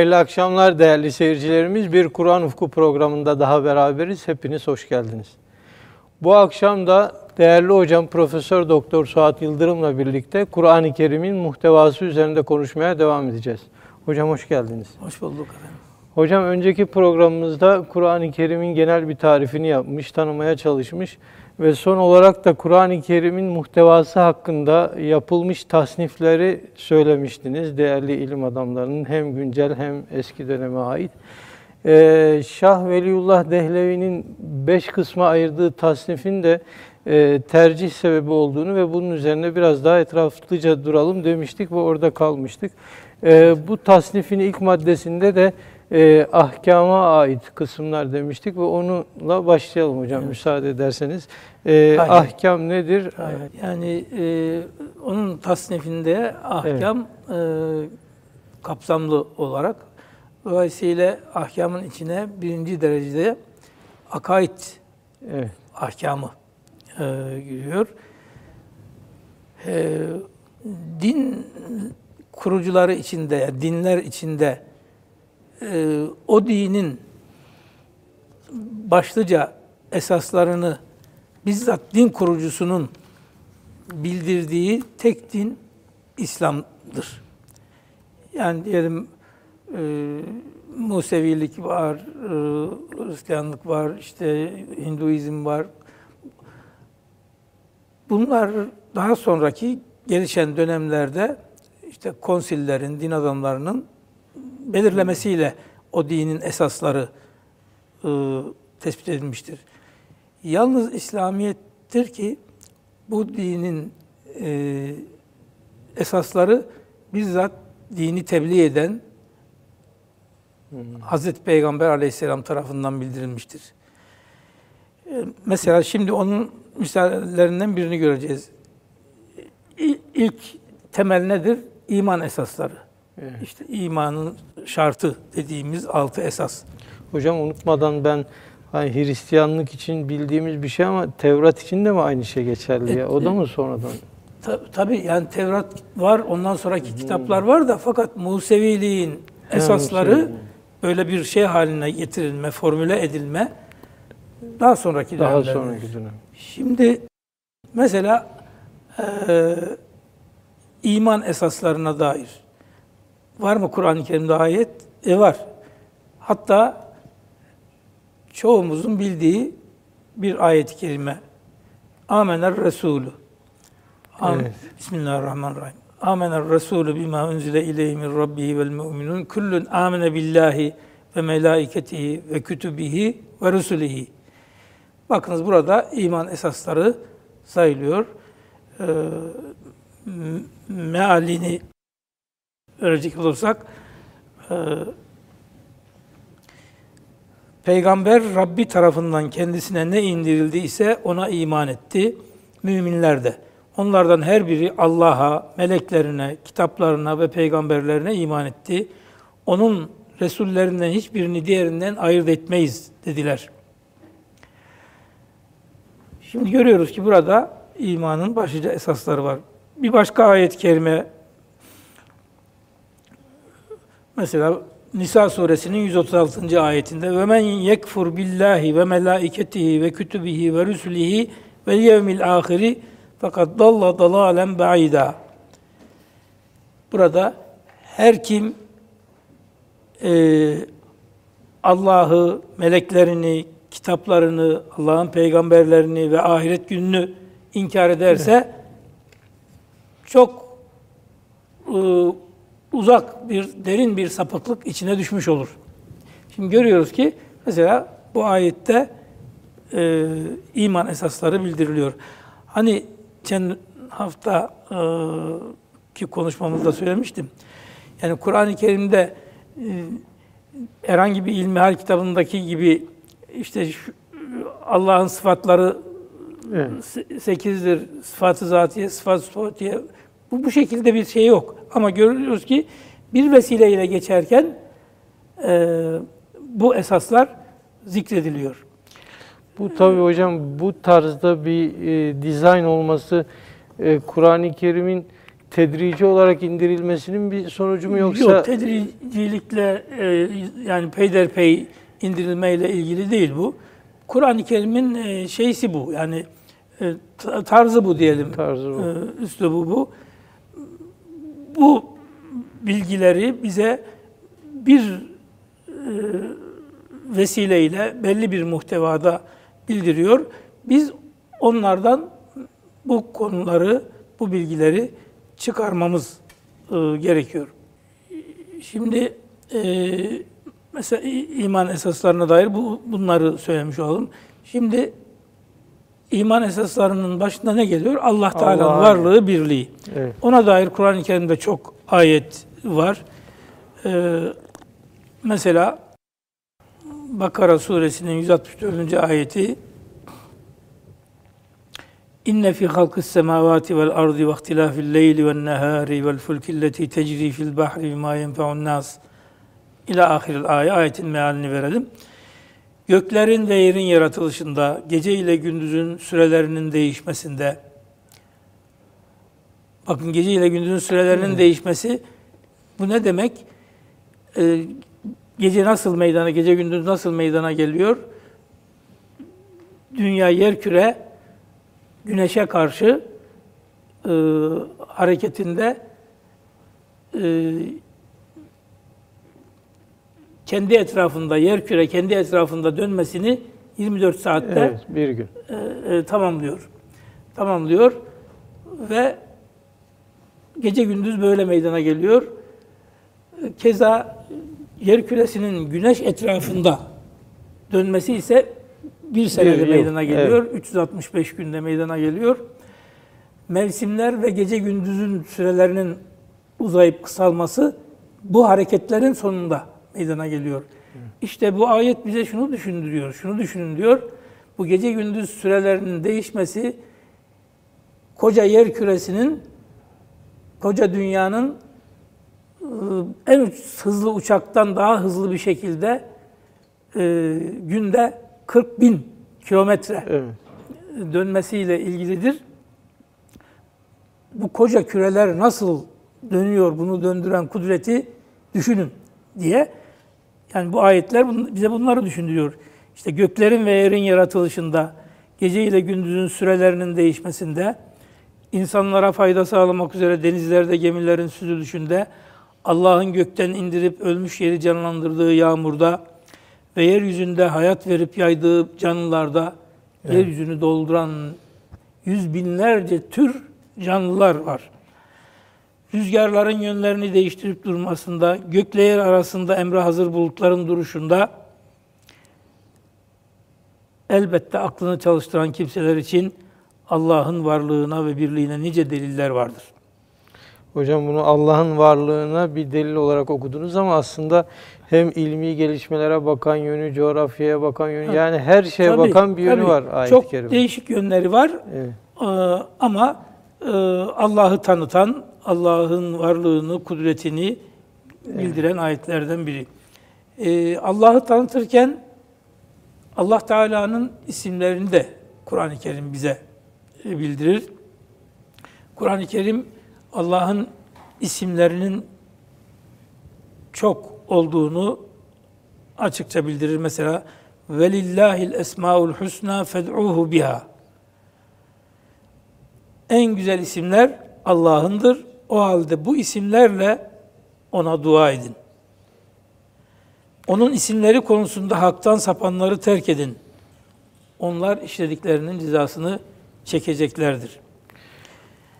Hayırlı akşamlar değerli seyircilerimiz. Bir Kur'an Ufku programında daha beraberiz. Hepiniz hoş geldiniz. Bu akşam da değerli hocam Profesör Doktor Suat Yıldırım'la birlikte Kur'an-ı Kerim'in muhtevası üzerinde konuşmaya devam edeceğiz. Hocam hoş geldiniz. Hoş bulduk efendim. Hocam önceki programımızda Kur'an-ı Kerim'in genel bir tarifini yapmış, tanımaya çalışmış ve son olarak da Kur'an-ı Kerim'in muhtevası hakkında yapılmış tasnifleri söylemiştiniz değerli ilim adamlarının hem güncel hem eski döneme ait. Ee, Şah Veliullah Dehlevi'nin beş kısma ayırdığı tasnifin de e, tercih sebebi olduğunu ve bunun üzerine biraz daha etraflıca duralım demiştik ve orada kalmıştık. E, bu tasnifin ilk maddesinde de e, ahkama ait kısımlar demiştik ve onunla başlayalım hocam evet. müsaade ederseniz. E, ahkam nedir? Hayır. Yani e, onun tasnifinde ahkam evet. e, kapsamlı olarak dolayısıyla ahkamın içine birinci derecede akaid evet. ahkamı e, giriyor. E, din kurucuları içinde, dinler içinde e, o dinin başlıca esaslarını bizzat din kurucusunun bildirdiği tek din İslam'dır. Yani diyelim e, Musevilik var, e, Hristiyanlık var, işte Hinduizm var. Bunlar daha sonraki gelişen dönemlerde işte konsillerin, din adamlarının belirlemesiyle o dinin esasları e, tespit edilmiştir. Yalnız İslamiyettir ki bu dinin e, esasları bizzat dini tebliğ eden. Hazreti Peygamber aleyhisselam tarafından bildirilmiştir. E, mesela şimdi onun misallerinden birini göreceğiz. İlk temel nedir? İman esasları. Evet. İşte imanın şartı dediğimiz altı esas. Hocam unutmadan ben hani Hristiyanlık için bildiğimiz bir şey ama Tevrat için de mi aynı şey geçerli ya? O da mı sonradan? Ta, tabii yani Tevrat var, ondan sonraki hmm. kitaplar var da fakat Museviliğin esasları Musevi. böyle bir şey haline getirilme, formüle edilme daha sonraki Daha sonraki dönem. Şimdi mesela e, iman esaslarına dair Var mı Kur'an-ı Kerim'de ayet? E var. Hatta çoğumuzun bildiği bir ayet-i kerime. Amener Resulü. Evet. Bismillahirrahmanirrahim. Amener Resulü bima unzile ileyhi min rabbihi vel mu'minun. Kullun amene billahi ve melaiketihi ve kütübihi ve rusulihi. Bakınız burada iman esasları sayılıyor. Ee, mealini verecek olursak e, Peygamber Rabbi tarafından kendisine ne indirildi ona iman etti. Müminler de. Onlardan her biri Allah'a, meleklerine, kitaplarına ve peygamberlerine iman etti. Onun Resullerinden hiçbirini diğerinden ayırt etmeyiz dediler. Şimdi görüyoruz ki burada imanın başlıca esasları var. Bir başka ayet-i kerime Mesela Nisa suresinin 136. ayetinde ve men yekfur billahi ve melaiketihi ve kütübihi ve rusulihi ve yevmil ahiri fakat dalla dalalen ba'ida. Burada her kim e, Allah'ı, meleklerini, kitaplarını, Allah'ın peygamberlerini ve ahiret gününü inkar ederse evet. çok e, uzak bir, derin bir sapıklık içine düşmüş olur. Şimdi görüyoruz ki mesela bu ayette e, iman esasları bildiriliyor. Hani geçen hafta e, ki konuşmamızda söylemiştim. Yani Kur'an-ı Kerim'de e, herhangi bir ilmihal kitabındaki gibi işte Allah'ın sıfatları evet. sekizdir, sıfatı zatiye, sıfat sıfatiye bu, bu şekilde bir şey yok. Ama görüyoruz ki bir vesileyle geçerken e, bu esaslar zikrediliyor. Bu tabi hocam bu tarzda bir e, dizayn olması e, Kur'an-ı Kerim'in tedrici olarak indirilmesinin bir sonucu mu yoksa Yok, tedricilikle e, yani peyderpey indirilmeyle ilgili değil bu. Kur'an-ı Kerim'in e, şeysi bu. Yani e, ta- tarzı bu diyelim. tarzı bu? E, üslubu bu. Bu bilgileri bize bir e, vesileyle belli bir muhtevada bildiriyor. Biz onlardan bu konuları, bu bilgileri çıkarmamız e, gerekiyor. Şimdi e, mesela iman esaslarına dair bu, bunları söylemiş olalım. Şimdi iman esaslarının başında ne geliyor? Allah Teala'nın varlığı, birliği. Evet. Ona dair Kur'an-ı Kerim'de çok ayet var. Ee, mesela Bakara suresinin 164. ayeti İnne fi halkis semavati vel ardi ve ihtilafil leyli ven nehari vel fulki lleti tecri fil bahri bima yenfe'un nas ila ahiril ayet ayetin mealini verelim. Göklerin ve yerin yaratılışında, gece ile gündüzün sürelerinin değişmesinde, Bakın gece ile gündüzün sürelerinin değişmesi bu ne demek? Ee, gece nasıl meydana, gece gündüz nasıl meydana geliyor? Dünya yer küre güneşe karşı e, hareketinde e, kendi etrafında yer küre kendi etrafında dönmesini 24 saatte Evet, bir gün. e, e, tamamlıyor. Tamamlıyor ve gece gündüz böyle meydana geliyor. E, Keza yer küresinin güneş etrafında dönmesi ise bir senede yıl, meydana geliyor. 365 günde meydana geliyor. Mevsimler ve gece gündüzün sürelerinin uzayıp kısalması bu hareketlerin sonunda meydana geliyor. İşte bu ayet bize şunu düşündürüyor, şunu düşünün diyor. Bu gece gündüz sürelerinin değişmesi koca yer küresinin, koca dünyanın ıı, en hızlı uçaktan daha hızlı bir şekilde e, günde 40 bin kilometre Evet. dönmesiyle ilgilidir. Bu koca küreler nasıl dönüyor, bunu döndüren kudreti düşünün diye. Yani bu ayetler bize bunları düşündürüyor. İşte göklerin ve yerin yaratılışında, gece ile gündüzün sürelerinin değişmesinde, insanlara fayda sağlamak üzere denizlerde gemilerin süzülüşünde, Allah'ın gökten indirip ölmüş yeri canlandırdığı yağmurda ve yeryüzünde hayat verip yaydığı canlılarda yeryüzünü dolduran yüz binlerce tür canlılar var. Rüzgarların yönlerini değiştirip durmasında, gökle yer arasında emre hazır bulutların duruşunda elbette aklını çalıştıran kimseler için Allah'ın varlığına ve birliğine nice deliller vardır. Hocam bunu Allah'ın varlığına bir delil olarak okudunuz ama aslında hem ilmi gelişmelere bakan yönü, coğrafyaya bakan yönü, yani her şeye Tabii, bakan bir yönü tabii. var ayet-i Çok değişik yönleri var. Evet. Ee, ama e, Allah'ı tanıtan, Allah'ın varlığını, kudretini bildiren ayetlerden biri. Ee, Allah'ı tanıtırken Allah Teala'nın isimlerini de Kur'an-ı Kerim bize e, bildirir. Kur'an-ı Kerim Allah'ın isimlerinin çok olduğunu açıkça bildirir. Mesela velillahil esmaul husna fed'uhu biha. En güzel isimler Allah'ındır. O halde bu isimlerle ona dua edin. Onun isimleri konusunda haktan sapanları terk edin. Onlar işlediklerinin cezasını çekeceklerdir.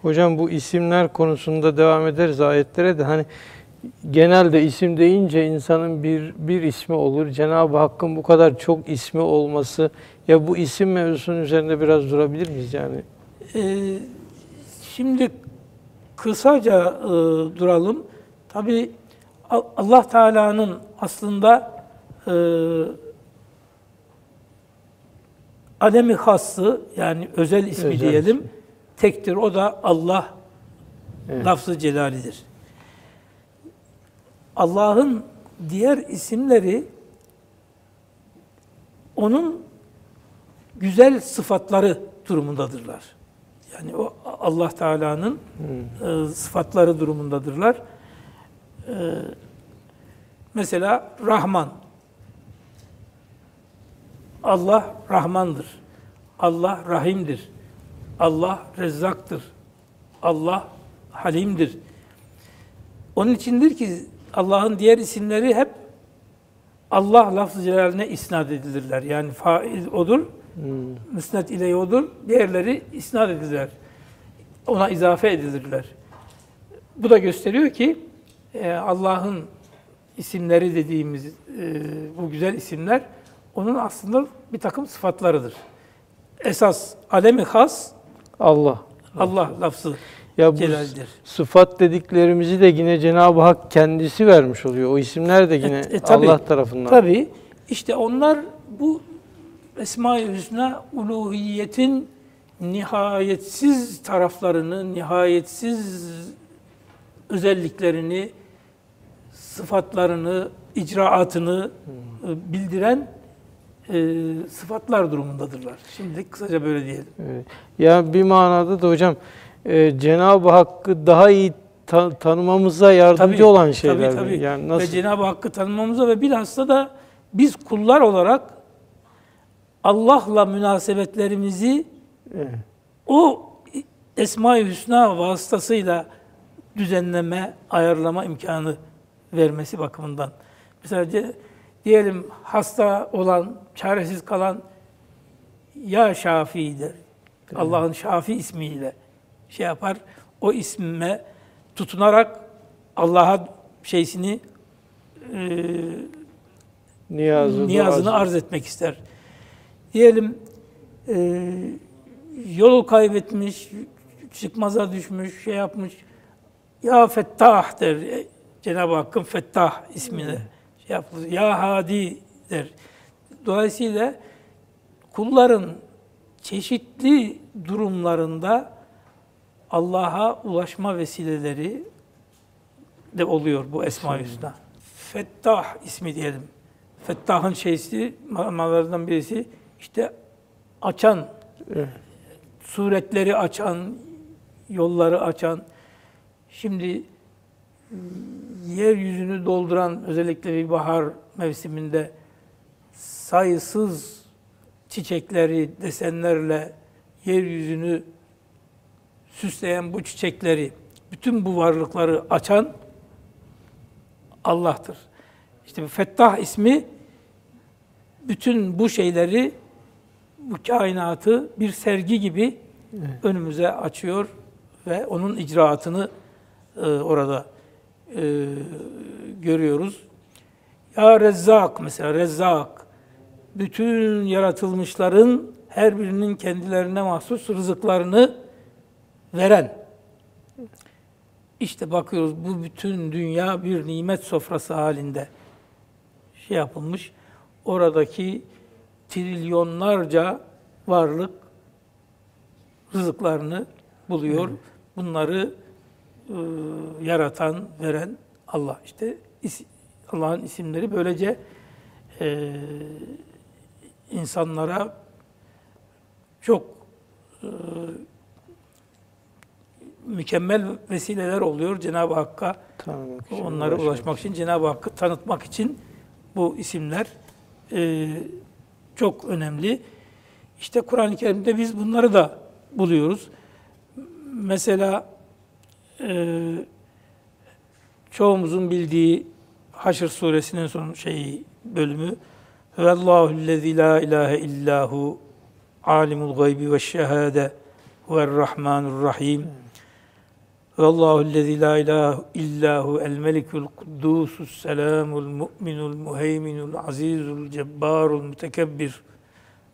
Hocam bu isimler konusunda devam ederiz ayetlere de hani genelde isim deyince insanın bir bir ismi olur. Cenab-ı Hakk'ın bu kadar çok ismi olması ya bu isim mevzusunun üzerinde biraz durabilir miyiz yani? Ee, şimdi kısaca e, duralım. Tabi Allah Teala'nın aslında e, ademi hası yani özel ismi Özel diyelim tektir. O da Allah Evet. lafzı celalidir. Allah'ın diğer isimleri onun güzel sıfatları durumundadırlar. Yani o Allah Teala'nın e, sıfatları durumundadırlar. E, mesela Rahman. Allah Rahmandır. Allah Rahim'dir. Allah Rezzak'tır. Allah Halim'dir. Onun içindir ki Allah'ın diğer isimleri hep Allah lafz-ı celaline isnat edilirler. Yani fail odur, Hmm. müsned ile odur, diğerleri isnat edilirler. Ona izafe edilirler. Bu da gösteriyor ki e, Allah'ın isimleri dediğimiz e, bu güzel isimler onun aslında bir takım sıfatlarıdır. Esas alemi has Allah. Allah lafzı Ya bu celaldir. sıfat dediklerimizi de yine Cenab-ı Hak kendisi vermiş oluyor. O isimler de yine E- e, tabii. Allah tarafından. Tabii işte onlar bu Esma-i Hüsna uluhiyetin nihayetsiz taraflarını, nihayetsiz özelliklerini, sıfatlarını, icraatını e, bildiren e, sıfatlar durumundadırlar. Şimdi kısaca böyle diyelim. Evet. Ya bir manada da hocam e, Cenab-ı Hakk'ı daha iyi ta- tanımamıza yardımcı Tabii, olan şeyler. Tabii, tabii. Yani Ve nasıl? Cenab-ı Hakk'ı tanımamıza ve bilhassa da biz kullar olarak Allah'la münasebetlerimizi Evet. o Esma-i Hüsna vasıtasıyla düzenleme, ayarlama imkanı vermesi bakımından. Mesela diyelim hasta olan, çaresiz kalan ya Şafii der. Allah'ın Şafi ismiyle şey yapar. O isme tutunarak Allah'a şeysini e, Niyazı, niyazını duası. arz etmek ister. Diyelim e, yolu kaybetmiş, çıkmaza düşmüş, şey yapmış. Ya Fettah der. E, Cenab-ı Hakk'ın Fettah ismine şey yapılır. Ya Hadi der. Dolayısıyla kulların çeşitli durumlarında Allah'a ulaşma vesileleri de oluyor bu Esma-i Hüsna. Fettah ismi diyelim. Fettah'ın şeysi, manalarından birisi işte açan, Evet. Suretleri açan, yolları açan. Şimdi ıı, yeryüzünü dolduran özellikle bir bahar mevsiminde sayısız çiçekleri, desenlerle yeryüzünü süsleyen bu çiçekleri, bütün bu varlıkları açan Allah'tır. İşte Fettah ismi bütün bu şeyleri, bu kainatı bir sergi gibi önümüze açıyor ve onun icraatını e, orada e, görüyoruz. Ya Rezzak mesela Rezzak bütün yaratılmışların her birinin kendilerine mahsus rızıklarını veren. İşte bakıyoruz bu bütün dünya bir nimet sofrası halinde şey yapılmış. Oradaki trilyonlarca varlık rızıklarını buluyor. Bunları e, yaratan, veren Allah. İşte is- Allah'ın isimleri böylece e, insanlara çok e, mükemmel vesileler oluyor Cenab-ı Hakk'a için, onlara ulaşmak ulaşmak için, Cenab-ı Hakk'ı tanıtmak için bu isimler e, çok önemli. İşte Kur'an-ı Kerim'de biz bunları da buluyoruz. Mesela e, çoğumuzun bildiği Haşr suresinin son şeyi bölümü Huvallahu la ilahe illahu alimul gaybi ve şehade huverrahmanur rahim. Vallahu ellezî la ilahe illahu el melikul kuddusus selamul mu'minul muheyminul azizul cebbarul mütekebbir.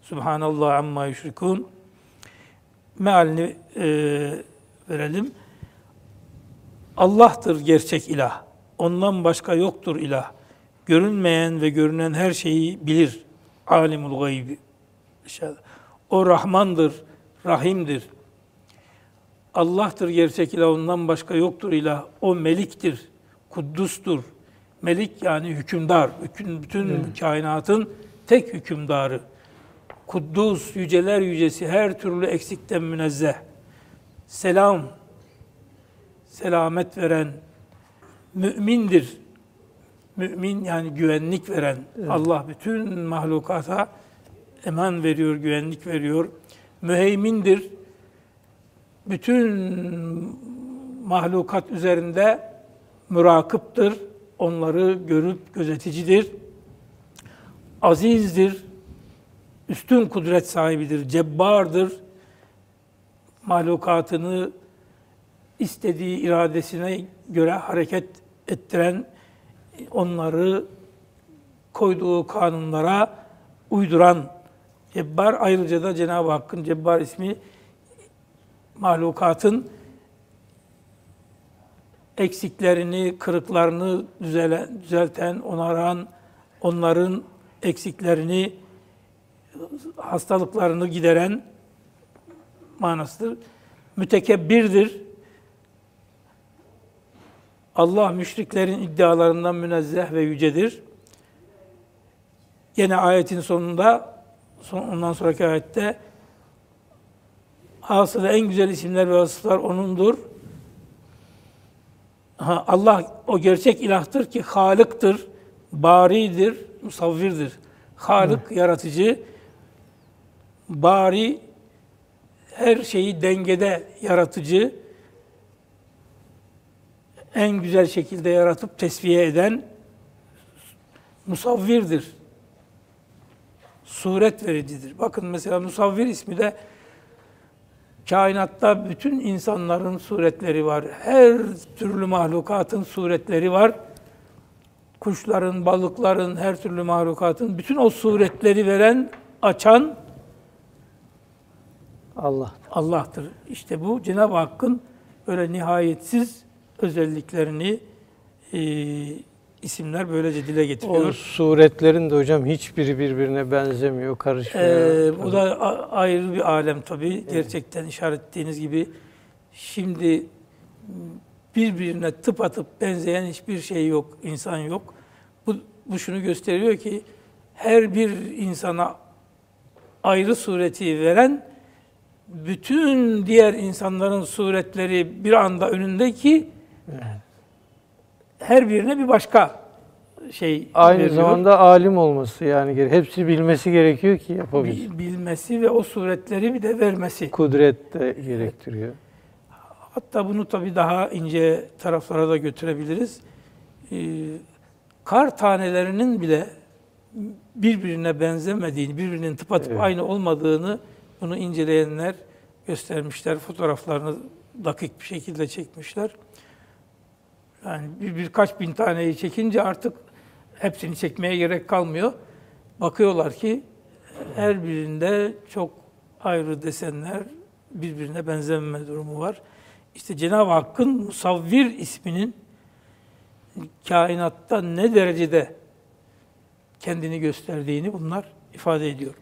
Subhanallah amma yüşrikun. Mealini e, verelim. Allah'tır gerçek ilah. Ondan başka yoktur ilah. Görünmeyen ve görünen her şeyi bilir. Alimul gaybi. O Rahmandır, Rahim'dir. Allah'tır gerçek ilah, ondan başka yoktur ilah. O meliktir, kuddustur. Melik yani hükümdar, bütün, bütün kainatın tek hükümdarı. Kuddus, yüceler yücesi, her türlü eksikten münezzeh. selam, selamet veren, mümindir. Mümin yani güvenlik veren. Allah bütün mahlukata eman veriyor, güvenlik veriyor. Müheymindir. Bütün mahlukat üzerinde mürakıptır. Onları görüp gözeticidir. Azizdir. Üstün kudret sahibidir. Cebbardır. Mahlukatını istediği iradesine göre hareket ettiren, onları koyduğu kanunlara uyduran Cebbar ayrıca da Cenab-ı Hakk'ın Cebbar ismi mahlukatın eksiklerini, kırıklarını düzele, düzelten, onaran, onların eksiklerini, hastalıklarını gideren manasıdır. Mütekebbirdir. Allah müşriklerin iddialarından münezzeh ve yücedir. Yine ayetin sonunda, son, ondan sonraki ayette hasılı en güzel isimler ve vasıflar O'nundur. Ha, Allah o gerçek ilahtır ki Halık'tır, Bari'dir, Musavvir'dir. Halık, yaratıcı, Bari, her şeyi dengede yaratıcı, en güzel şekilde yaratıp tesviye eden musavvirdir. Suret vericidir. Bakın mesela musavvir ismi de kainatta bütün insanların suretleri var. Her türlü mahlukatın suretleri var. Kuşların, balıkların, her türlü mahlukatın bütün o suretleri veren, açan Allah. Allah'tır. İşte bu Cenab-ı Hakk'ın böyle nihayetsiz özelliklerini e, isimler böylece dile O getiriyor. suretlerin de hocam hiçbiri birbirine benzemiyor, karışmıyor. Ee, bu da ayrı bir alem tabii. Gerçekten işaret ettiğiniz gibi şimdi birbirine tıpatıp benzeyen hiçbir şey yok, insan yok. Bu, bu şunu gösteriyor ki her bir insana ayrı sureti veren bütün diğer insanların suretleri bir anda önündeki her birine bir başka şey Aynı veriyor. zamanda alim olması yani hepsi bilmesi gerekiyor ki yapabilsin. Bil- bilmesi ve o suretleri bir de vermesi. Kudret de gerektiriyor. Hatta bunu tabii daha ince taraflara da götürebiliriz. Ee, kar tanelerinin bile birbirine benzemediğini, birbirinin tıpatıp Evet. aynı olmadığını bunu inceleyenler göstermişler. Fotoğraflarını dakik bir şekilde çekmişler. Yani bir, birkaç bin taneyi çekince artık hepsini çekmeye gerek kalmıyor. Bakıyorlar ki her birinde çok ayrı desenler, birbirine benzememe durumu var. İşte Cenab-ı Hakk'ın Musavvir isminin kainatta ne derecede kendini gösterdiğini bunlar ifade ediyor.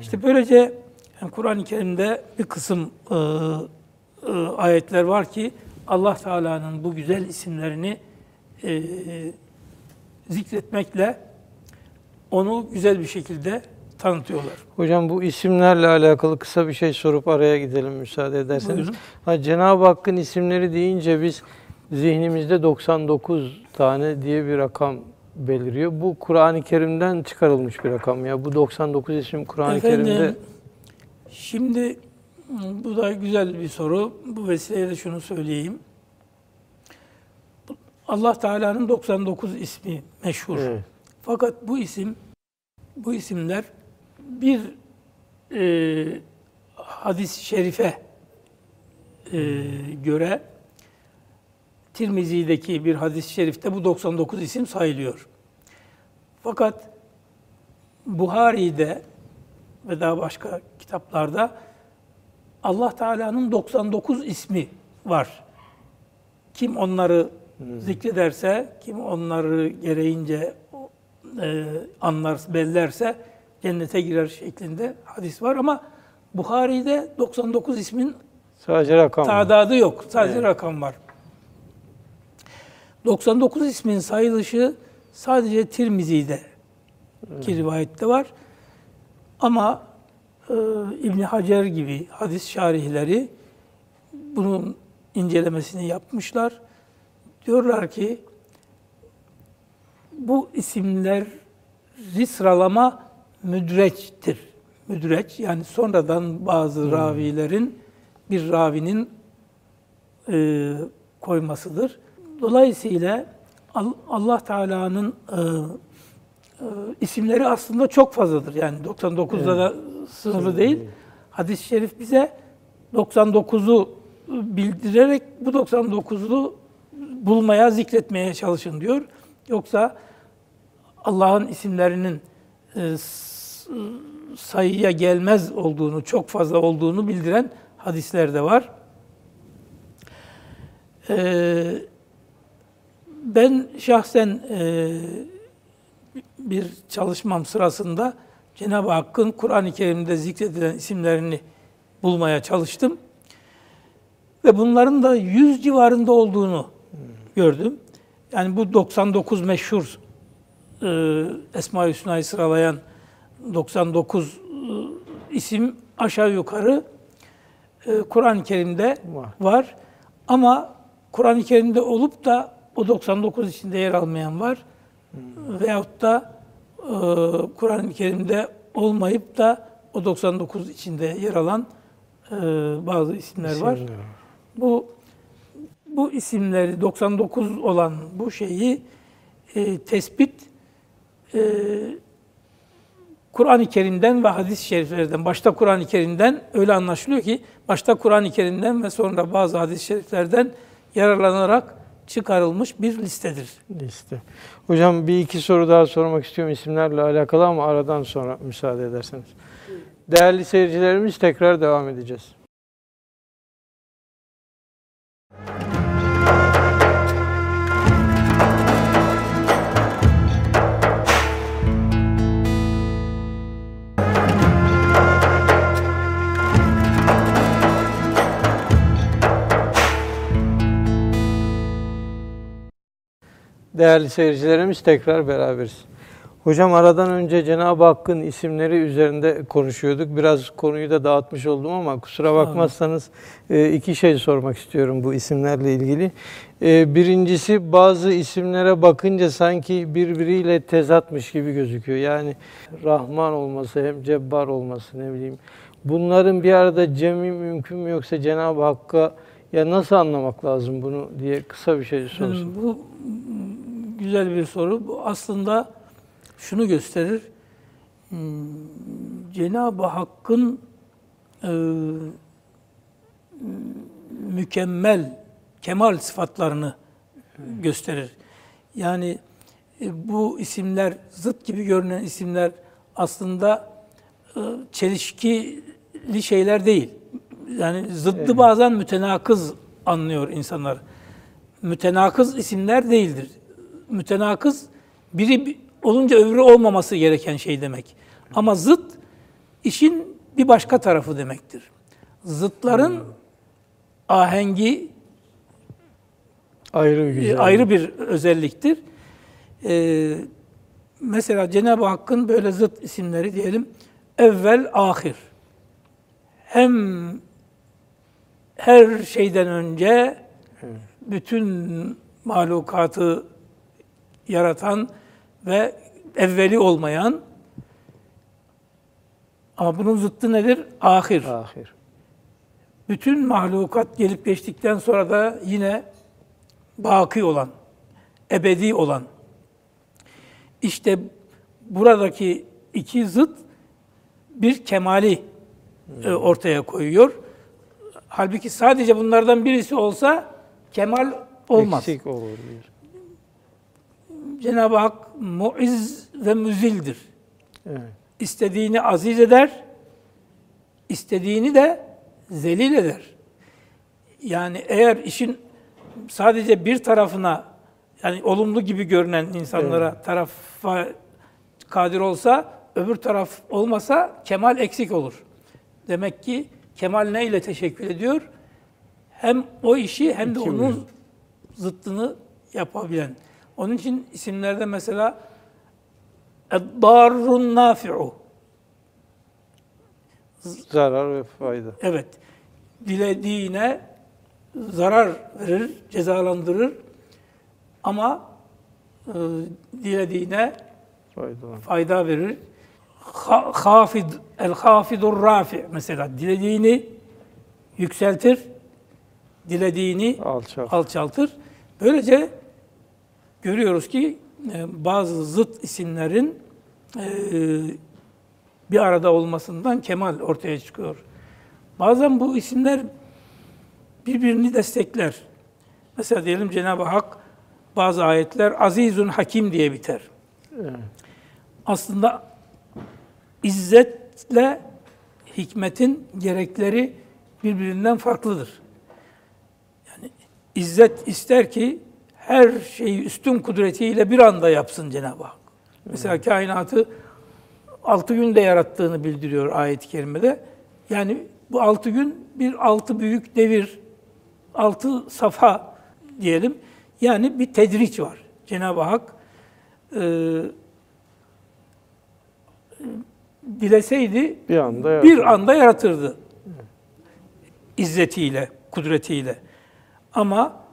İşte böylece yani Kur'an-ı Kerim'de bir kısım e, e, ayetler var ki Allah Teala'nın bu güzel isimlerini e, zikretmekle onu güzel bir şekilde tanıtıyorlar. Hocam bu isimlerle alakalı kısa bir şey sorup araya gidelim müsaade ederseniz. Buyurun. Ha, Cenab-ı Hakk'ın isimleri deyince biz zihnimizde 99 tane diye bir rakam beliriyor. Bu Kur'an-ı Kerim'den çıkarılmış bir rakam ya. Bu 99 isim Kur'an-ı Kerim'de Şimdi bu da güzel bir soru. Bu vesileyle şunu söyleyeyim. Allah Teala'nın 99 ismi meşhur. Evet. Fakat bu isim, bu isimler bir e, hadis-i şerife e, göre Tirmizi'deki bir hadis-i şerifte bu 99 isim sayılıyor. Fakat Buhari'de ve daha başka kitaplarda Allah Teala'nın 99 ismi var. Kim onları zikrederse, kim onları gereğince e, anlar, bellerse cennete girer şeklinde hadis var ama Buhari'de 99 ismin sadece rakam. var. Tadadı yok. Sadece rakam var. 99 ismin sayılışı sadece Tirmizi'de ki rivayette var. Ama e, İbn Hacer gibi hadis şarihleri bunun incelemesini yapmışlar. Diyorlar ki bu isimleri sıralama müdreçtir. Müdreç yani sonradan bazı ravilerin bir ravinin e, koymasıdır. Dolayısıyla Al- Allah Teala'nın e, isimleri aslında çok fazladır. Yani 99'da da sınırlı değil. Hadis-i şerif bize 99'u bildirerek bu 99'u bulmaya, zikretmeye çalışın diyor. Yoksa Allah'ın isimlerinin e, sayıya gelmez olduğunu, çok fazla olduğunu bildiren hadisler de var. Ee, ben şahsen e, bir çalışmam sırasında Cenab-ı Hakk'ın Kur'an-ı Kerim'de zikredilen isimlerini bulmaya çalıştım. Ve bunların da 100 civarında olduğunu gördüm. Yani bu 99 meşhur e, Esma-i Hüsna'yı sıralayan 99 e, isim aşağı yukarı e, Kur'an-ı Kerim'de Var. var. Ama Kur'an-ı Kerim'de olup da o 99 içinde yer almayan var. Veyahut da Kur'an-ı Kerim'de olmayıp da o 99 içinde yer alan e, bazı isimler var. Bu bu isimleri 99 olan bu şeyi e, tespit e, Kur'an-ı Kerim'den ve hadis-i şeriflerden, başta Kur'an-ı Kerim'den öyle anlaşılıyor ki, başta Kur'an-ı Kerim'den ve sonra bazı hadis-i şeriflerden yararlanarak çıkarılmış bir listedir. Liste. Hocam bir iki soru daha sormak istiyorum isimlerle alakalı ama aradan sonra müsaade ederseniz. Değerli seyircilerimiz tekrar devam edeceğiz. Değerli seyircilerimiz tekrar beraberiz. Hocam aradan önce Cenab-ı Hakk'ın isimleri üzerinde konuşuyorduk. Biraz konuyu da dağıtmış oldum ama kusura bakmazsanız e, iki şey sormak istiyorum bu isimlerle ilgili. E, Birincisi bazı isimlere bakınca sanki birbiriyle tezatmış gibi gözüküyor. Yani Rahman olması hem Cebbar olması ne bileyim. Bunların bir arada cemi mümkün mü yoksa Cenab-ı Hakk'a ya nasıl anlamak lazım bunu diye kısa bir şey sorsun. Bu güzel bir soru. Bu aslında şunu gösterir. Hmm, Cenab-ı Hakk'ın e, mükemmel, kemal sıfatlarını gösterir. Yani e, bu isimler, zıt gibi görünen isimler aslında e, çelişkili şeyler değil. Yani zıddı bazen mütenakız anlıyor insanlar. Mütenakız isimler değildir. Mütenakız biri bi- olunca öbürü olmaması gereken şey demek. Ama zıt işin bir başka tarafı demektir. Zıtların ahengi Ayrı bir e, güzel. ayrı bir özelliktir. Ee, mesela Cenab-ı Hakk'ın böyle zıt isimleri diyelim evvel ahir. Hem her şeyden önce bütün mahlukatı yaratan ve evveli olmayan ama bunun zıttı nedir? Ahir. Ahir. Bütün mahlukat gelip geçtikten sonra da yine baki olan, ebedi olan. İşte buradaki iki zıt bir kemali e, ortaya koyuyor. Halbuki sadece bunlardan birisi olsa kemal olmaz. Eksik olur diyor. Cenab-ı Hak muiz ve müzildir. Evet. İstediğini aziz eder, istediğini de zelil eder. Yani eğer işin sadece bir tarafına yani olumlu gibi görünen insanlara tarafa kadir olsa öbür taraf olmasa kemal eksik olur. Demek ki kemal ne ile teşekkül ediyor? Hem o işi hem de onun zıttını yapabilen. Onun için isimlerde mesela Darrun nafi'u. Zarar ve fayda. Evet. Dilediğine zarar verir, cezalandırır ama e, dilediğine Faydalan. fayda verir. Ha- Hafid, el hafidur rafi mesela dilediğini yükseltir, dilediğini Alçak. alçaltır. Böylece görüyoruz ki e, bazı zıt isimlerin e, bir arada olmasından kemal ortaya çıkıyor. Bazen bu isimler birbirini destekler. Mesela diyelim Cenab-ı Hak bazı ayetler azizun hakim diye biter. Evet. Aslında izzetle hikmetin gerekleri birbirinden farklıdır. Yani izzet ister ki her şeyi üstün kudretiyle bir anda yapsın Cenab-ı Hak. Mesela kainatı altı günde yarattığını bildiriyor ayet-i kerimede. Yani bu altı gün bir altı büyük devir, altı safa diyelim. Yani bir tedriç var. Cenab-ı Hak e, dileseydi Bir anda bir yaratıldı. anda yaratırdı. İzzetiyle, kudretiyle. Ama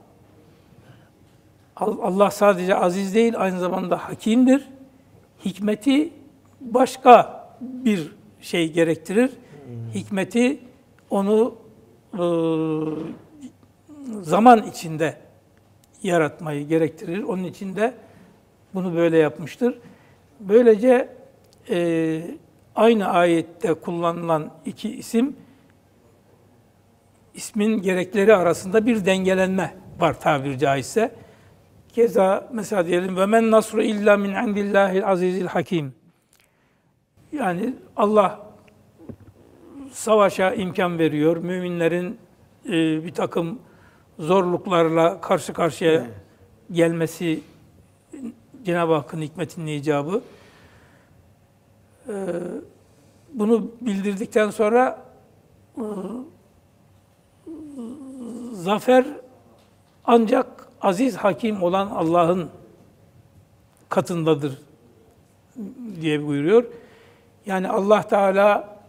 Allah sadece aziz değil, aynı zamanda hakimdir. Hikmeti başka bir şey gerektirir. Hikmeti onu e, zaman içinde yaratmayı gerektirir. Onun için de bunu böyle yapmıştır. Böylece e, aynı ayette kullanılan iki isim ismin gerekleri arasında bir dengelenme var tabiri caizse. Keza mesela diyelim ve men nasru illa min indillahil azizil hakim. Yani Allah savaşa imkan veriyor. Müminlerin e, bir takım zorluklarla karşı karşıya gelmesi Cenab-ı Hakk'ın hikmetinin icabı. E, bunu bildirdikten sonra e, zafer ancak aziz hakim olan Allah'ın katındadır diye buyuruyor. Yani Allah Teala'nın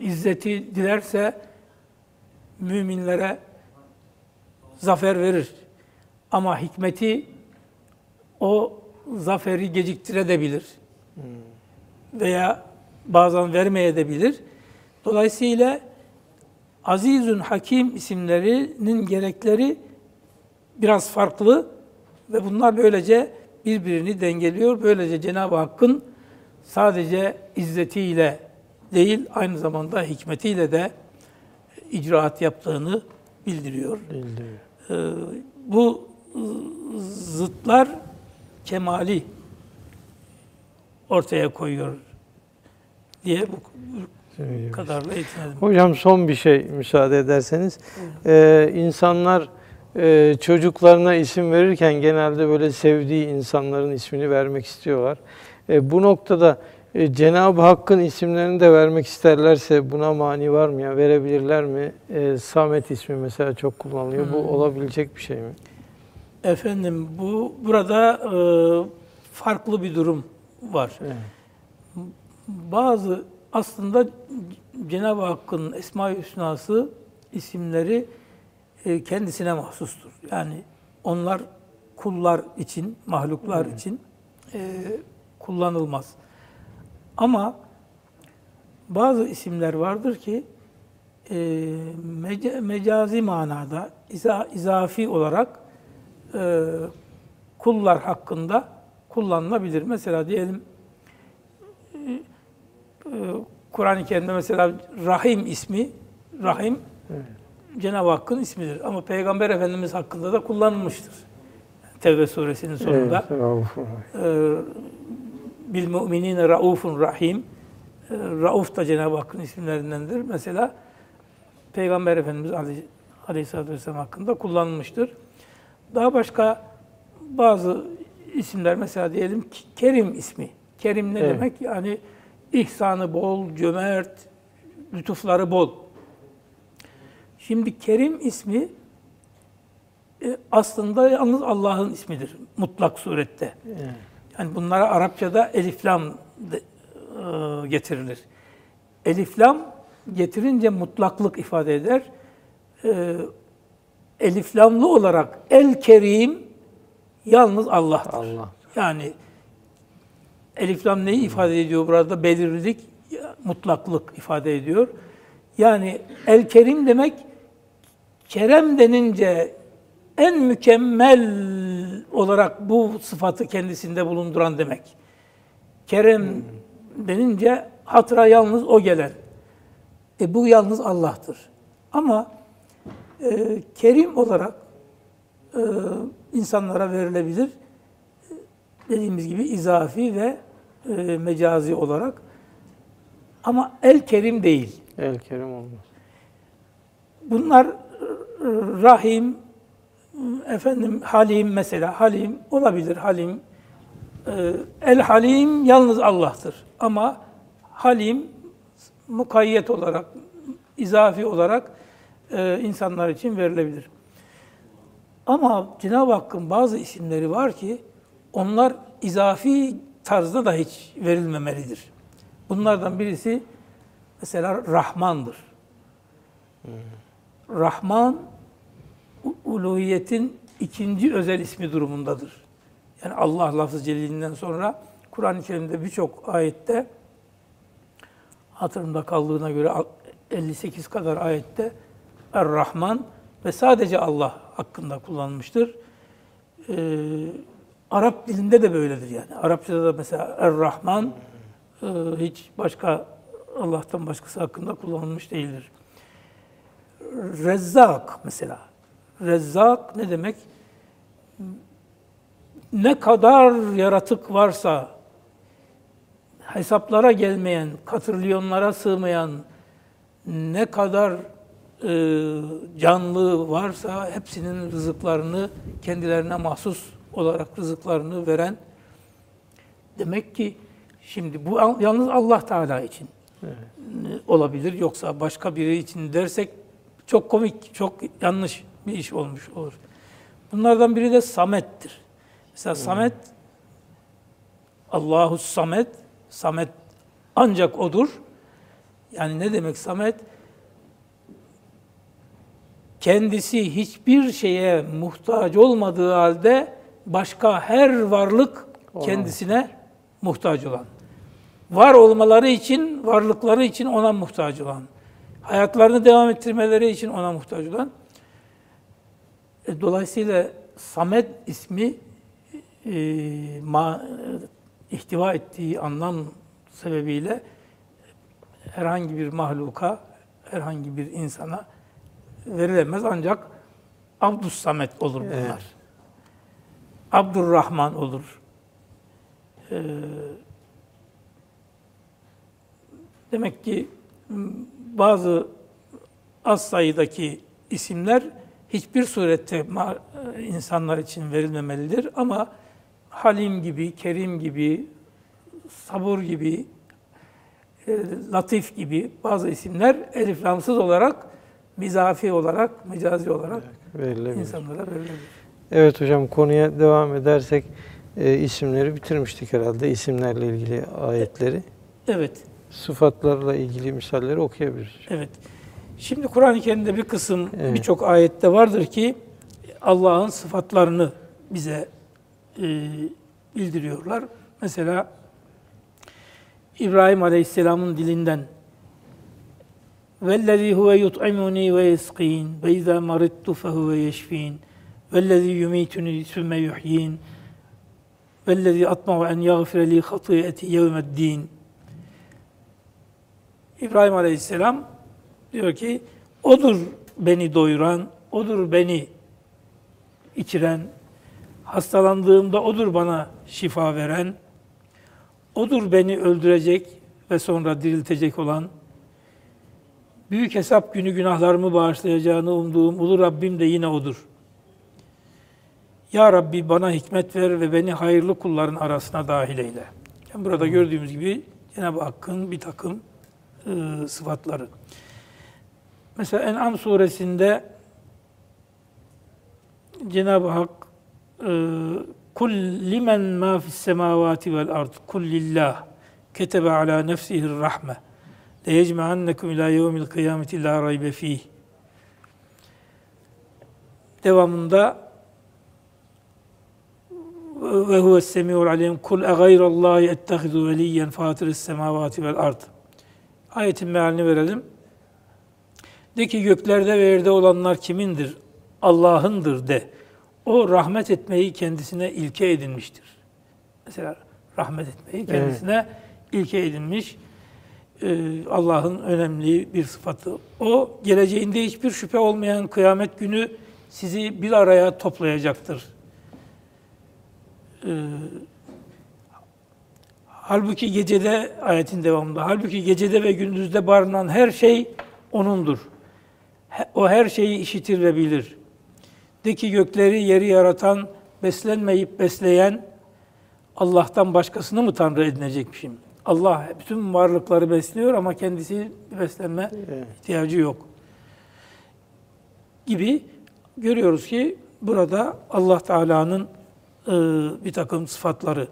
izzeti dilerse müminlere zafer verir. Ama hikmeti o zaferi geciktirebilir. Veya bazen vermeyebilir. Dolayısıyla Azizün Hakim isimlerinin gerekleri biraz farklı ve bunlar böylece birbirini dengeliyor. Böylece Cenab-ı Hakk'ın sadece izzetiyle değil aynı zamanda hikmetiyle de icraat yaptığını bildiriyor. Bildiriyor. Ee, bu zıtlar kemali ortaya koyuyor diye bu bu kadarla yetinelim. Hocam son bir şey müsaade ederseniz. Ee, insanlar e, çocuklarına isim verirken genelde böyle sevdiği insanların ismini vermek istiyorlar. E, bu noktada e, Cenab-ı Hakk'ın isimlerini de vermek isterlerse buna mani var mı ya? Verebilirler mi? E, Samet ismi mesela çok kullanılıyor. Bu Hmm. olabilecek bir şey mi? Efendim bu burada e, farklı bir durum var. Evet. Bazı aslında Cenab-ı Hakk'ın Esma-i Hüsnası isimleri e, kendisine mahsustur. Yani onlar kullar için, mahluklar için e, kullanılmaz. Ama bazı isimler vardır ki e, mece- mecazi manada, iza- izafi olarak e, kullar hakkında kullanılabilir. Mesela diyelim e, e, Kur'an-ı Kerim'de mesela Rahim ismi, Rahim Cenab-ı Hakk'ın ismidir. Ama Peygamber Efendimiz hakkında da kullanılmıştır. Tevbe suresinin sonunda. Evet. Ee, bil mu'minine raufun rahim. Ee, Rauf da Cenab-ı Hakk'ın isimlerindendir. Mesela Peygamber Efendimiz Aleyh- Aleyhisselatü Vesselam hakkında kullanılmıştır. Daha başka bazı isimler mesela diyelim Kerim ismi. Kerim ne Evet. demek? Yani ihsanı bol, cömert, lütufları bol. Şimdi Kerim ismi e, aslında yalnız Allah'ın ismidir mutlak surette. Evet. Yani bunlara Arapçada eliflam de, e, getirilir. Eliflam getirince mutlaklık ifade eder. e, eliflamlı olarak El Kerim yalnız Allah'tır. Allah. Yani eliflam neyi ifade ediyor burada? Belirlilik, mutlaklık ifade ediyor. Yani El Kerim demek Kerem denince en mükemmel olarak bu sıfatı kendisinde bulunduran demek. Kerem denince hatıra yalnız o gelen. E bu yalnız Allah'tır. Ama e, Kerim olarak e, insanlara verilebilir. Dediğimiz gibi izafi ve e, mecazi olarak. Ama El Kerim değil. El Kerim olmaz. Bunlar e, Rahim, efendim Halim mesela Halim olabilir. Halim e, El Halim yalnız Allah'tır. Ama Halim mukayyet olarak, izafi olarak e, insanlar için verilebilir. Ama Cenab-ı Hakk'ın bazı isimleri var ki onlar izafi tarzda da hiç verilmemelidir. Bunlardan birisi mesela Rahman'dır. Rahman uluhiyetin ikinci özel ismi durumundadır. Yani Allah lafzı celilinden sonra Kur'an-ı Kerim'de birçok ayette hatırımda kaldığına göre 58 kadar ayette Er-Rahman ve sadece Allah hakkında kullanılmıştır. Ee, Arap dilinde de böyledir yani. Arapçada da mesela Er-Rahman e, hiç başka Allah'tan başkası hakkında kullanılmış değildir. Rezzak mesela. Rezzak ne demek? Ne kadar yaratık varsa hesaplara gelmeyen, katrilyonlara sığmayan ne kadar e, canlı varsa hepsinin rızıklarını kendilerine mahsus olarak rızıklarını veren demek ki şimdi bu al- yalnız Allah Teala için e, olabilir yoksa başka biri için dersek çok komik, çok yanlış bir iş olmuş olur. Bunlardan biri de Samet'tir. Mesela Samet Allahu Samet, Samet ancak odur. Yani ne demek Samet? Kendisi hiçbir şeye muhtaç olmadığı halde başka her varlık kendisine muhtaç olan. Var olmaları için, varlıkları için ona muhtaç olan. Hayatlarını devam ettirmeleri için ona muhtaç olan. E, Dolayısıyla Samet ismi e, ma, ihtiva ettiği anlam sebebiyle herhangi bir mahluka, herhangi bir insana verilemez ancak Abdus Samet olur bunlar. Evet. Abdurrahman olur. Ee, demek ki bazı az sayıdaki isimler hiçbir surette insanlar için verilmemelidir ama Halim gibi, Kerim gibi, Sabur gibi, e, Latif gibi bazı isimler eliflamsız olarak, mizafi olarak, mecazi olarak Verilebilir. insanlara verilebilir. Evet hocam konuya devam edersek e, isimleri bitirmiştik herhalde. İsimlerle ilgili ayetleri. Evet Sıfatlarla ilgili misalleri okuyabiliriz. Evet. Şimdi Kur'an-ı Kerim'de bir kısım Evet. birçok ayette vardır ki Allah'ın sıfatlarını bize e, bildiriyorlar. Mesela İbrahim Aleyhisselam'ın dilinden وَالَّذ۪ي هُوَ يُطْعِمُنِي وَيَسْقِينَ وَاِذَا مَرِضْتُ فَهُوَ يَشْفِينَ وَالَّذ۪ي يُمِيتُنِي ثُمَّ يُحْيِينَ وَالَّذ۪ي أَطْمَعُ أَنْ يَغْفِرَ لِي خَطِيئَتِي يَوْمَ الدِّينِ İbrahim Aleyhisselam diyor ki odur beni doyuran, odur beni içiren, hastalandığımda odur bana şifa veren, odur beni öldürecek ve sonra diriltecek olan, büyük hesap günü günahlarımı bağışlayacağını umduğum ulu Rabbim de yine odur. Ya Rabbi bana hikmet ver ve beni hayırlı kulların arasına dahil eyle. Yani burada gördüğümüz gibi Cenab-ı Hakk'ın bir takım e, sıfatları. Mesela En'am suresinde Cenab-ı Hak e, kul limen ma fis semavati vel ard kul lillah ketebe ala nefsihi rahme leyecmeannekum ila yevmil kıyameti la raybe fih devamında ve huves semiul alim kul e gayrallahi ettehizu veliyen fatiris semavati vel ard. Ayetin mealini verelim. De ki göklerde ve yerde olanlar kimindir? Allah'ındır de. O rahmet etmeyi kendisine ilke edinmiştir. Mesela rahmet etmeyi kendisine ilke edinmiş. Ee, Allah'ın önemli bir sıfatı. O geleceğinde hiçbir şüphe olmayan kıyamet günü sizi bir araya toplayacaktır. Ee, halbuki gecede ayetin devamında halbuki gecede ve gündüzde barınan her şey onundur. O her şeyi işitir ve bilir. De ki gökleri yeri yaratan, beslenmeyip besleyen Allah'tan başkasını mı Tanrı edinecekmişim? Allah bütün varlıkları besliyor ama kendisi beslenme ihtiyacı yok. Gibi görüyoruz ki burada Allah Teala'nın e, bir takım sıfatları.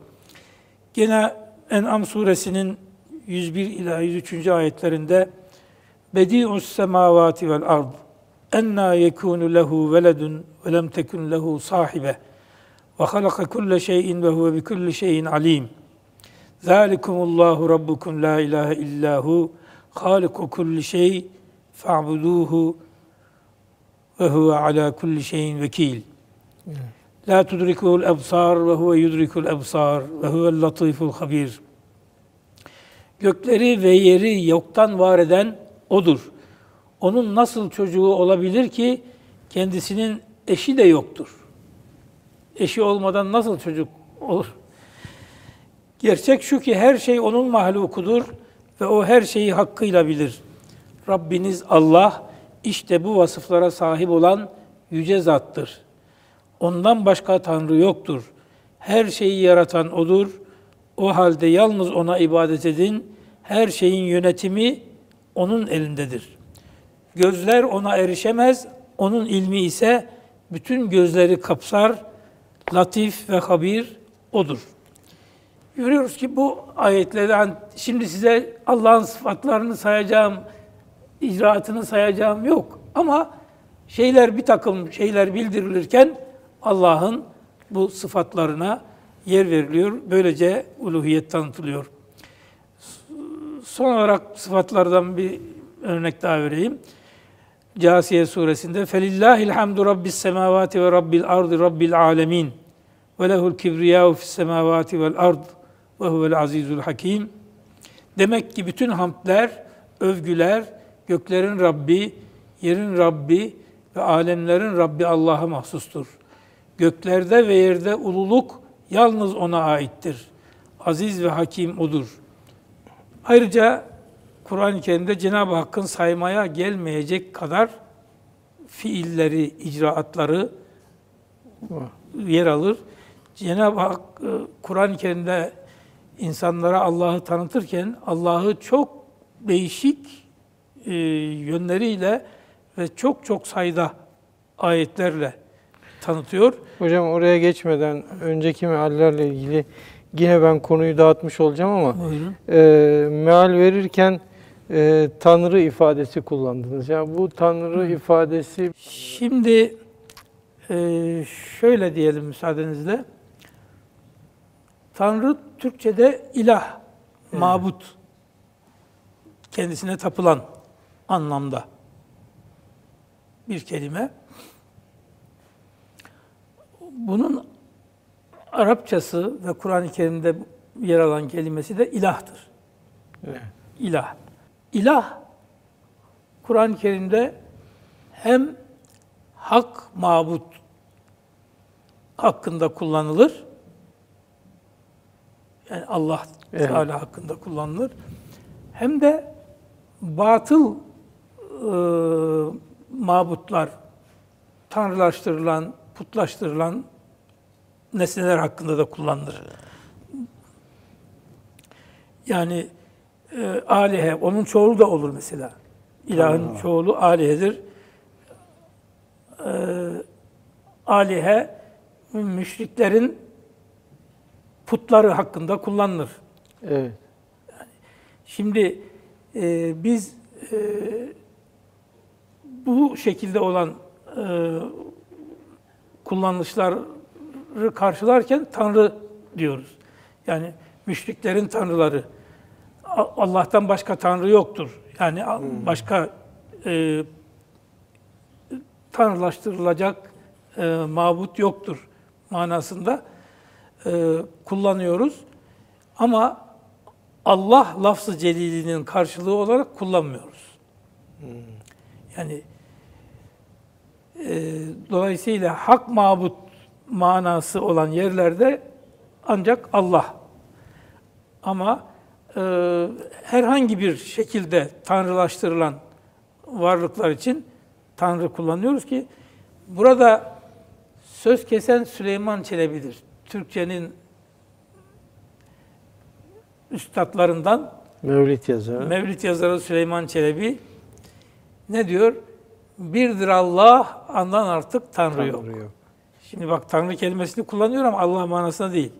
Gene En'am suresinin 101 ila 103. ayetlerinde Bedi'us semavati vel ard enna yekunu lehu veledun ve lem tekun lehu sahibe ve halaka kulle şeyin ve huve bi kulli şeyin alim. Zalikumullahu rabbukum la ilahe illahu haliku kulli şey fa'buduhu ve huve ala kulli şeyin vekil. La tudrikuhul ebsar ve huve yudrikul ebsar ve huvel latiful habir. Gökleri ve yeri yoktan var eden O'dur. Onun nasıl çocuğu olabilir ki kendisinin eşi de yoktur. Eşi olmadan nasıl çocuk olur? Gerçek şu ki her şey onun mahlukudur ve o her şeyi hakkıyla bilir. Rabbiniz Allah işte bu vasıflara sahip olan yüce zattır. Ondan başka tanrı yoktur. Her şeyi yaratan odur. O halde yalnız ona ibadet edin. Her şeyin yönetimi onun elindedir. Gözler ona erişemez. Onun ilmi ise bütün gözleri kapsar. Latif ve habir odur. Görüyoruz ki bu ayetlerden şimdi size Allah'ın sıfatlarını sayacağım, icraatını sayacağım yok. Ama şeyler bir takım şeyler bildirilirken Allah'ın bu sıfatlarına yer veriliyor. Böylece uluhiyet tanıtılıyor. Son olarak sıfatlardan bir örnek daha vereyim. Câsiye suresinde ve rabbil ardı rabbil alemin ve lehul kibriyâhu fis semavati vel ard ve huvel azizul hakim. Demek ki bütün hamdler, övgüler göklerin Rabbi, yerin Rabbi ve alemlerin Rabbi Allah'a mahsustur. Göklerde ve yerde ululuk yalnız ona aittir. Aziz ve hakim odur. Ayrıca Kur'an-ı Kerim'de Cenab-ı Hakk'ın saymaya gelmeyecek kadar fiilleri, icraatları yer alır. Cenab-ı Hak e, Kur'an-ı Kerim'de insanlara Allah'ı tanıtırken Allah'ı çok değişik e, yönleriyle ve çok çok sayıda ayetlerle tanıtıyor. Hocam oraya geçmeden önceki meallerle ilgili yine ben konuyu dağıtmış olacağım ama Buyurun. e, meal verirken e, Tanrı ifadesi kullandınız. Yani bu Tanrı ifadesi Şimdi e, şöyle diyelim müsaadenizle. Tanrı Türkçe'de ilah, mabut, kendisine tapılan anlamda bir kelime. Bunun Arapçası ve Kur'an-ı Kerim'de yer alan kelimesi de ilahtır. Evet. İlah. İlah Kur'an-ı Kerim'de hem hak mabut hakkında kullanılır. Yani Allah Evet. Teala hakkında kullanılır. Hem de batıl e, mabutlar, tanrılaştırılan, putlaştırılan nesneler hakkında da kullanılır. Yani e, alihe, onun çoğulu da olur mesela. İlahın çoğulu alihedir. E, alihe, müşriklerin putları hakkında kullanılır. evet. Şimdi e, biz e, bu şekilde olan e, kullanışları karşılarken Tanrı diyoruz. Yani müşriklerin tanrıları. Allah'tan başka tanrı yoktur. Yani a- başka e, tanrılaştırılacak e, mabut yoktur manasında e, kullanıyoruz. Ama Allah lafzı celilinin karşılığı olarak kullanmıyoruz. Yani e, dolayısıyla hak mabut manası olan yerlerde ancak Allah. Ama e, herhangi bir şekilde tanrılaştırılan varlıklar için Tanrı kullanıyoruz ki burada söz kesen Süleyman Çelebi'dir. Türkçenin üstadlarından Mevlid yazarı. Mevlid yazarı Süleyman Çelebi ne diyor? Birdir Allah, andan artık Tanrı, yok. Tanrı yok. Şimdi bak Tanrı kelimesini kullanıyor ama Allah manasına değil.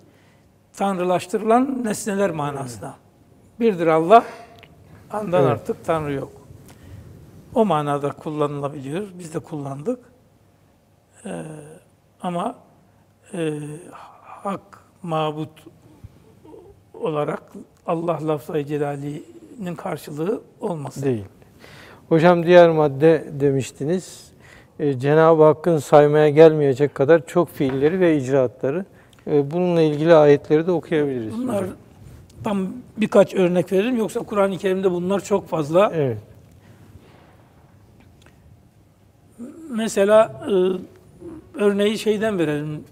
Tanrılaştırılan nesneler manasına. Birdir Allah, andan Evet. artık Tanrı yok. O manada kullanılabiliyor. Biz de kullandık. Ee, ama e, hak, mabut olarak Allah lafzı celali'nin karşılığı olmasın. Değil. Hocam diğer madde demiştiniz. E, Cenab-ı Hakk'ın saymaya gelmeyecek kadar çok fiilleri ve icraatları. E, bununla ilgili ayetleri de okuyabiliriz. Bunlar hocam. tam birkaç örnek verelim yoksa Kur'an-ı Kerim'de bunlar çok fazla. Evet. Mesela e, örneği şeyden verelim.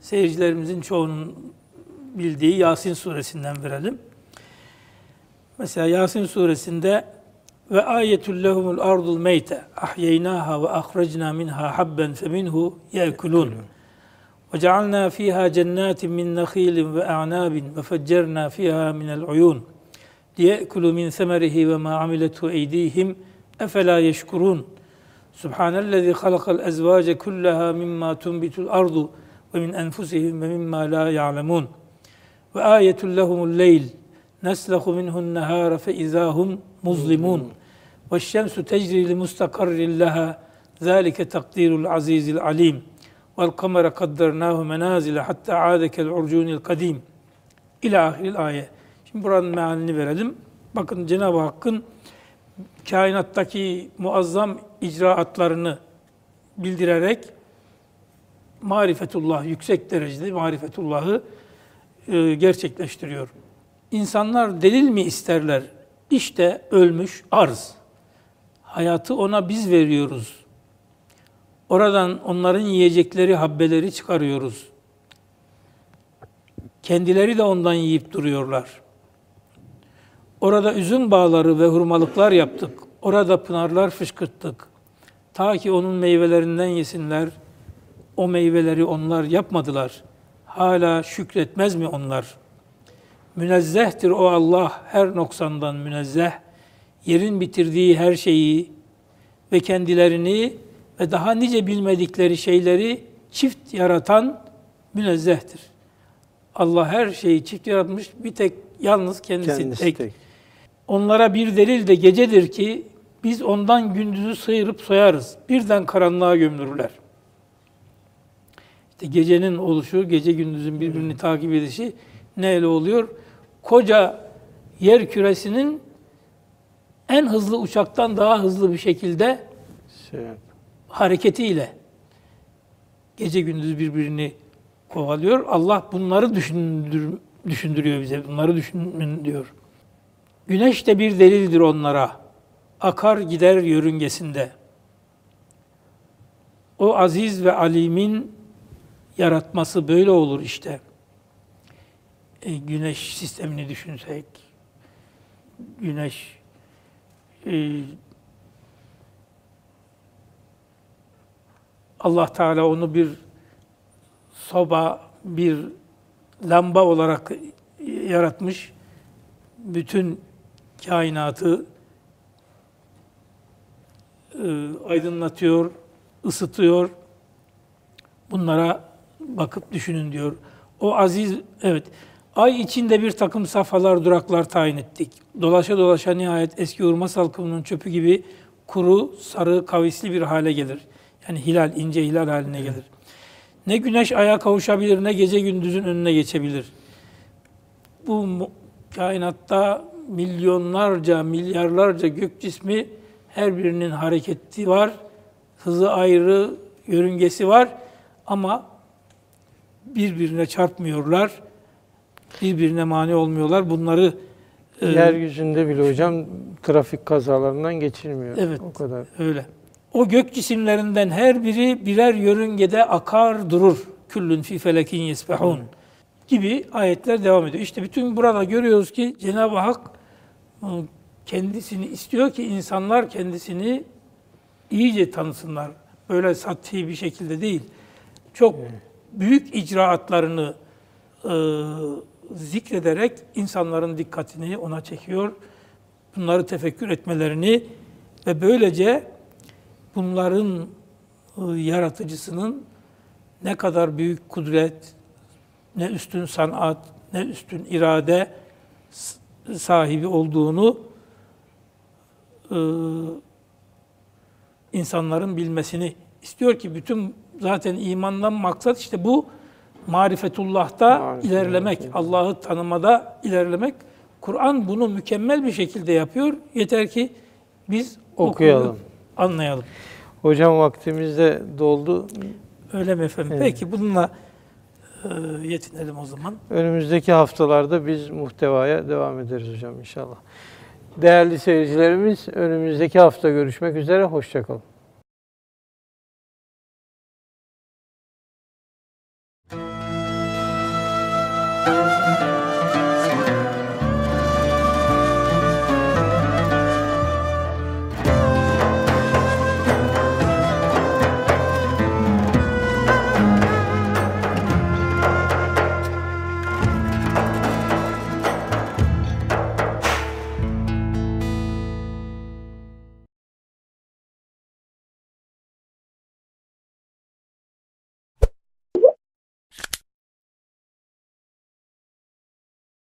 Seyircilerimizin çoğunun bildiği Yasin suresinden verelim. Mesela Yasin suresinde ve ayetul lehumul ardul meyte ahyeynaha ve ahrajna minha habben feminhu yekulun. Ve cealna fiha cennetin min nakhilin ve a'nabin ve feccerna fiha minel uyun. لِيَأْكُلُوا مِنْ ثَمَرِهِ وَمَا عَمِلَتْهُ اَيْدِيهِمْ اَفَلَا يَشْكُرُونَ سُبْحَانَ الَّذِي خَلَقَ الْأَزْوَاجَ كُلَّهَا مِمَّا تُنْبِتُ الْأَرْضُ وَمِنْ أَنْفُسِهِمْ وَمِمَّا لَا يَعْلَمُونَ وَآيَةٌ لَهُمُ اللَّيْلِ نَسْلَخُ مِنْهُ muzlimun. Ve şemsu tecri li mustakarrin leha. Zalike takdirul azizil alim. Vel kamera kaddarnahu menazile hatta adekel urcunil kadim. İlâ ahiril ayet. Şimdi buranın mealini verelim. Bakın Cenab-ı Hakk'ın kainattaki muazzam icraatlarını bildirerek marifetullah, yüksek derecede marifetullahı e, gerçekleştiriyor. İnsanlar delil mi isterler? İşte ölmüş arz. Hayatı ona biz veriyoruz. Oradan onların yiyecekleri, habbeleri çıkarıyoruz. Kendileri de ondan yiyip duruyorlar. Orada üzüm bağları ve hurmalıklar yaptık. Orada pınarlar fışkırttık. Ta ki onun meyvelerinden yesinler. O meyveleri onlar yapmadılar. Hala şükretmez mi onlar? Münezzehtir o Allah her noksandan münezzeh. Yerin bitirdiği her şeyi ve kendilerini ve daha nice bilmedikleri şeyleri çift yaratan münezzehtir. Allah her şeyi çift yaratmış. Bir tek yalnız kendisi, Kendisi tek. tek. Onlara bir delil de gecedir ki biz ondan gündüzü sıyırıp soyarız. Birden karanlığa gömülürler. İşte gecenin oluşu, gece gündüzün birbirini takip edişi neyle oluyor? Koca yer küresinin en hızlı uçaktan daha hızlı bir şekilde Şey, hareketiyle gece gündüz birbirini kovalıyor. Allah bunları düşündür, düşündürüyor bize. Bunları düşünün diyor. Güneş de bir delildir onlara. Akar gider yörüngesinde. O aziz ve alimin yaratması böyle olur işte. E, güneş sistemini düşünsek, güneş e, Allah Teala onu bir soba, bir lamba olarak yaratmış. Bütün kainatı e, aydınlatıyor, ısıtıyor. Bunlara bakıp düşünün diyor. O aziz, evet, ay içinde bir takım safhalar, duraklar tayin ettik. Dolaşa dolaşa nihayet eski hurma salkımının çöpü gibi kuru, sarı, kavisli bir hale gelir. Yani hilal, ince hilal haline gelir. Ne güneş aya kavuşabilir, ne gece gündüzün önüne geçebilir. Bu kainatta milyonlarca, milyarlarca gök cismi her birinin hareketi var. Hızı ayrı, yörüngesi var ama birbirine çarpmıyorlar. Birbirine mani olmuyorlar. Bunları e, Yeryüzünde bile hocam trafik kazalarından geçilmiyor. Evet. O kadar. Öyle. O gök cisimlerinden her biri birer yörüngede akar durur. Küllün fi felekin yesbehun gibi ayetler devam ediyor. İşte bütün burada görüyoruz ki Cenab-ı Hak e, kendisini istiyor ki insanlar kendisini iyice tanısınlar. Böyle sathi bir şekilde değil. Çok büyük icraatlarını e, zikrederek insanların dikkatini ona çekiyor. Bunları tefekkür etmelerini ve böylece bunların e, yaratıcısının ne kadar büyük kudret, ne üstün sanat, ne üstün irade sahibi olduğunu insanların bilmesini istiyor ki bütün zaten imandan maksat işte bu marifetullah'ta Marifetullah, ilerlemek. Allah'ı tanımada ilerlemek. Kur'an bunu mükemmel bir şekilde yapıyor. Yeter ki biz Okuyalım. okuyup anlayalım. Hocam vaktimiz de doldu. Öyle mi efendim? Evet. Peki bununla e, yetinelim o zaman. Önümüzdeki haftalarda biz muhtevaya devam ederiz hocam inşallah. Değerli seyircilerimiz önümüzdeki hafta görüşmek üzere. Hoşçakalın.